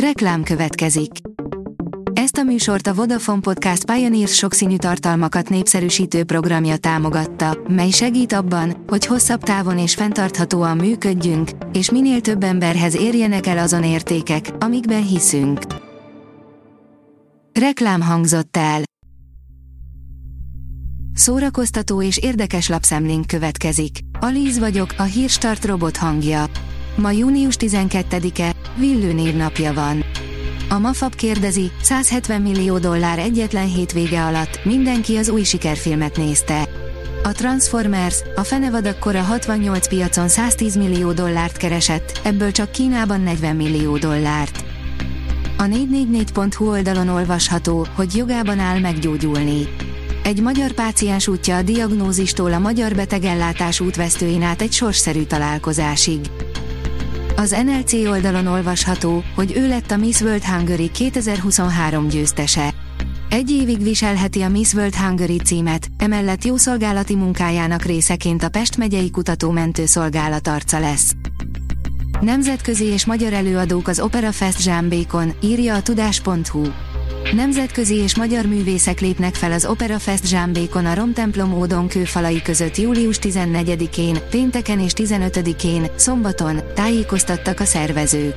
Reklám következik. Ezt a műsort a Vodafone Podcast Pioneers sokszínű tartalmakat népszerűsítő programja támogatta, mely segít abban, hogy hosszabb távon és fenntarthatóan működjünk, és minél több emberhez érjenek el azon értékek, amikben hiszünk. Reklám hangzott el. Szórakoztató és érdekes lapszemlénk következik. Alíz vagyok, a hírstart robot hangja. Ma június 12-e, Villő névnapja van. A Mafab kérdezi, 170 millió dollár egyetlen hétvége alatt, mindenki az új sikerfilmet nézte. A Transformers, a fenevad a 68 piacon 110 millió dollárt keresett, ebből csak Kínában 40 millió dollárt. A 444.hu oldalon olvasható, hogy jogában áll meggyógyulni. Egy magyar páciens útja a diagnózistól a magyar betegellátás útvesztőin át egy sorsszerű találkozásig. Az NLC oldalon olvasható, hogy ő lett a Miss World Hungary 2023 győztese. Egy évig viselheti a Miss World Hungary címet, emellett jószolgálati munkájának részeként a Pest megyei kutatómentő szolgálat arca lesz. Nemzetközi és magyar előadók az Opera Fest Zsámbékon, írja a tudás.hu. Nemzetközi és magyar művészek lépnek fel az Opera Fest Zsámbékon a Romtemplom ódon kőfalai között július 14-én, pénteken és 15-én, szombaton, tájékoztattak a szervezők.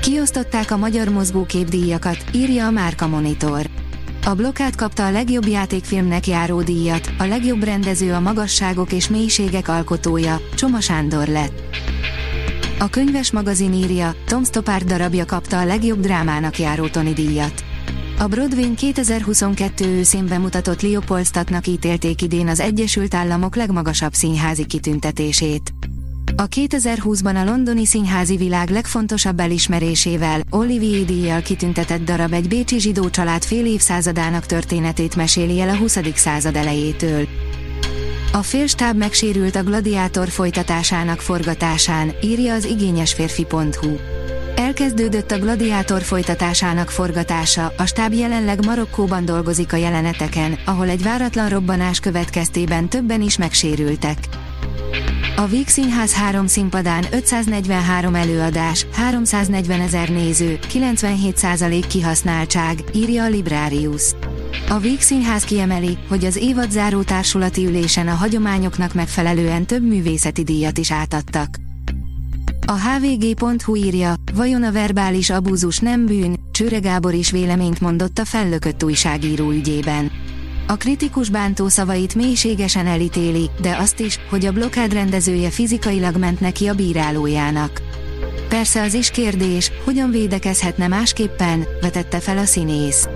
Kiosztották a magyar mozgóképdíjakat, írja a Márka Monitor. A blokkát kapta a legjobb játékfilmnek járó díjat, a legjobb rendező a magasságok és mélységek alkotója, Csoma Sándor lett. A könyves magazin írja, Tom Stoppard darabja kapta a legjobb drámának járó Tony díjat. A Broadway 2022 őszén bemutatott Leopoldstadtnak ítélték idén az Egyesült Államok legmagasabb színházi kitüntetését. A 2020-ban a londoni színházi világ legfontosabb elismerésével, Olivier díjjal kitüntetett darab egy bécsi zsidó család fél évszázadának történetét meséli el a 20. század elejétől. A félstáb megsérült a gladiátor folytatásának forgatásán, írja az igényesférfi.hu. Elkezdődött a gladiátor folytatásának forgatása, a stáb jelenleg Marokkóban dolgozik a jeleneteken, ahol egy váratlan robbanás következtében többen is megsérültek. A Víg Színház három színpadán 543 előadás, 340 ezer néző, 97% kihasználtság, írja a Librarius. A Víg Színház kiemeli, hogy az évadzáró társulati ülésen a hagyományoknak megfelelően több művészeti díjat is átadtak. A hvg.hu írja, vajon a verbális abúzus nem bűn, Csőre Gábor is véleményt mondott a fellökött újságíró ügyében. A kritikus bántó szavait mélységesen elítéli, de azt is, hogy a blokád rendezője fizikailag ment neki a bírálójának. Persze az is kérdés, hogyan védekezhetne másképpen, vetette fel a színész.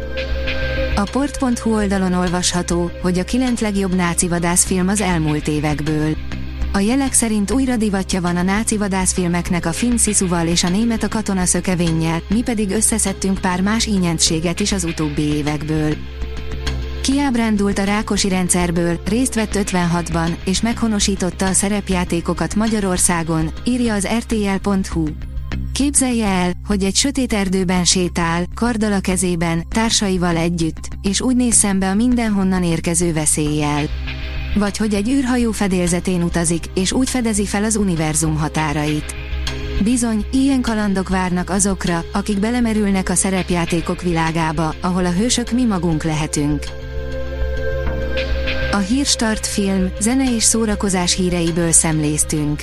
A port.hu oldalon olvasható, hogy a kilenc legjobb náci vadászfilm az elmúlt évekből. A jelek szerint újra divatja van a náci vadászfilmeknek a finn Sziszuval és a német a katona szökevénnyel, mi pedig összeszedtünk pár más ínyentséget is az utóbbi évekből. Kiábrándult a Rákosi rendszerből, részt vett 56-ban, és meghonosította a szerepjátékokat Magyarországon, írja az rtl.hu. Képzelje el, hogy egy sötét erdőben sétál, karddal a kezében, társaival együtt, és úgy néz szembe a mindenhonnan érkező veszéllyel. Vagy hogy egy űrhajó fedélzetén utazik, és úgy fedezi fel az univerzum határait. Bizony, ilyen kalandok várnak azokra, akik belemerülnek a szerepjátékok világába, ahol a hősök mi magunk lehetünk. A Hírstart film, zene és szórakozás híreiből szemléztünk.